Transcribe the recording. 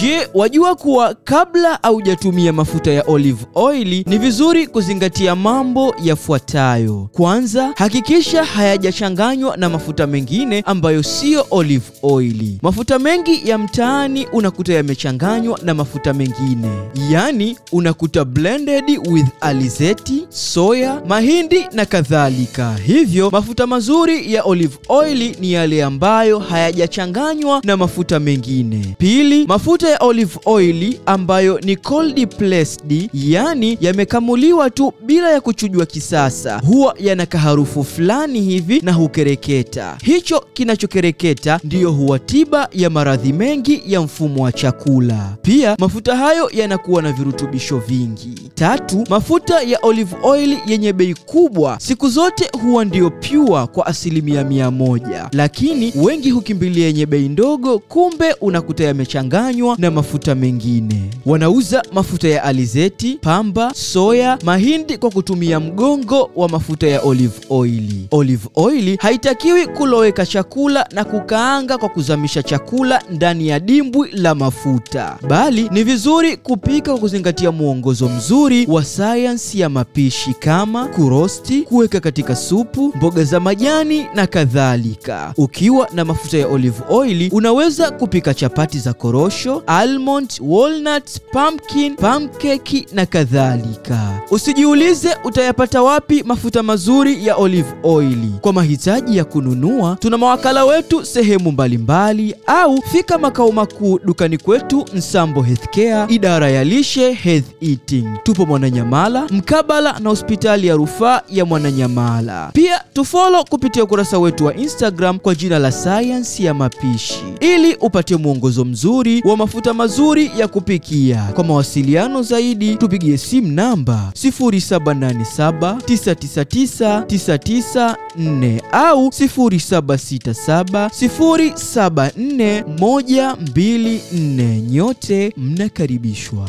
Je, wajua kuwa kabla haujatumia mafuta ya olive oil ni vizuri kuzingatia mambo yafuatayo. Kwanza, hakikisha hayajachanganywa na mafuta mengine ambayo siyo olive oil. Mafuta mengi ya mtaani unakuta yamechanganywa na mafuta mengine, yaani unakuta blended with alizeti, soya, mahindi na kadhalika. Hivyo mafuta mazuri ya olive oil ni yale ambayo hayajachanganywa na mafuta mengine. Pili, mafuta ya olive oil ambayo ni cold pressed, yani yamekamuliwa tu bila ya kuchujwa kisasa, huwa yana kaharufu fulani hivi na hukereketa. Hicho kinachokereketa ndiyo huwa tiba ya maradhi mengi ya mfumo wa chakula. Pia mafuta hayo yanakuwa na virutubisho vingi. Tatu, mafuta ya olive oil yenye bei kubwa siku zote huwa ndiyo pure kwa asilimia mia moja, lakini wengi hukimbilia yenye bei ndogo, kumbe unakuta yamechanganywa na mafuta mengine. Wanauza mafuta ya alizeti, pamba, soya, mahindi kwa kutumia mgongo wa mafuta ya olive oil. Olive oil haitakiwi kuloweka chakula na kukaanga kwa kuzamisha chakula ndani ya dimbwi la mafuta, bali ni vizuri kupika kwa kuzingatia mwongozo mzuri wa sayansi ya mapishi kama kurosti, kuweka katika supu, mboga za majani na kadhalika. Ukiwa na mafuta ya olive oil unaweza kupika chapati za korosho, almond, walnut, pumpkin, pancake na kadhalika. Usijiulize utayapata wapi mafuta mazuri ya olive oil. Kwa mahitaji ya kununua, tuna mawakala wetu sehemu mbalimbali, au fika makao makuu dukani kwetu Nsambo Healthcare, idara ya lishe Health Eating. Tupo Mwananyamala, mkabala na hospitali ya rufaa ya Mwananyamala. Pia tufolo kupitia ukurasa wetu wa Instagram kwa jina la sayansi ya mapishi, ili upate mwongozo mzuri wa mafuta mazuri ya kupikia. Kwa mawasiliano zaidi, tupigie simu namba 0787999994 au 0767074124. Nyote mnakaribishwa.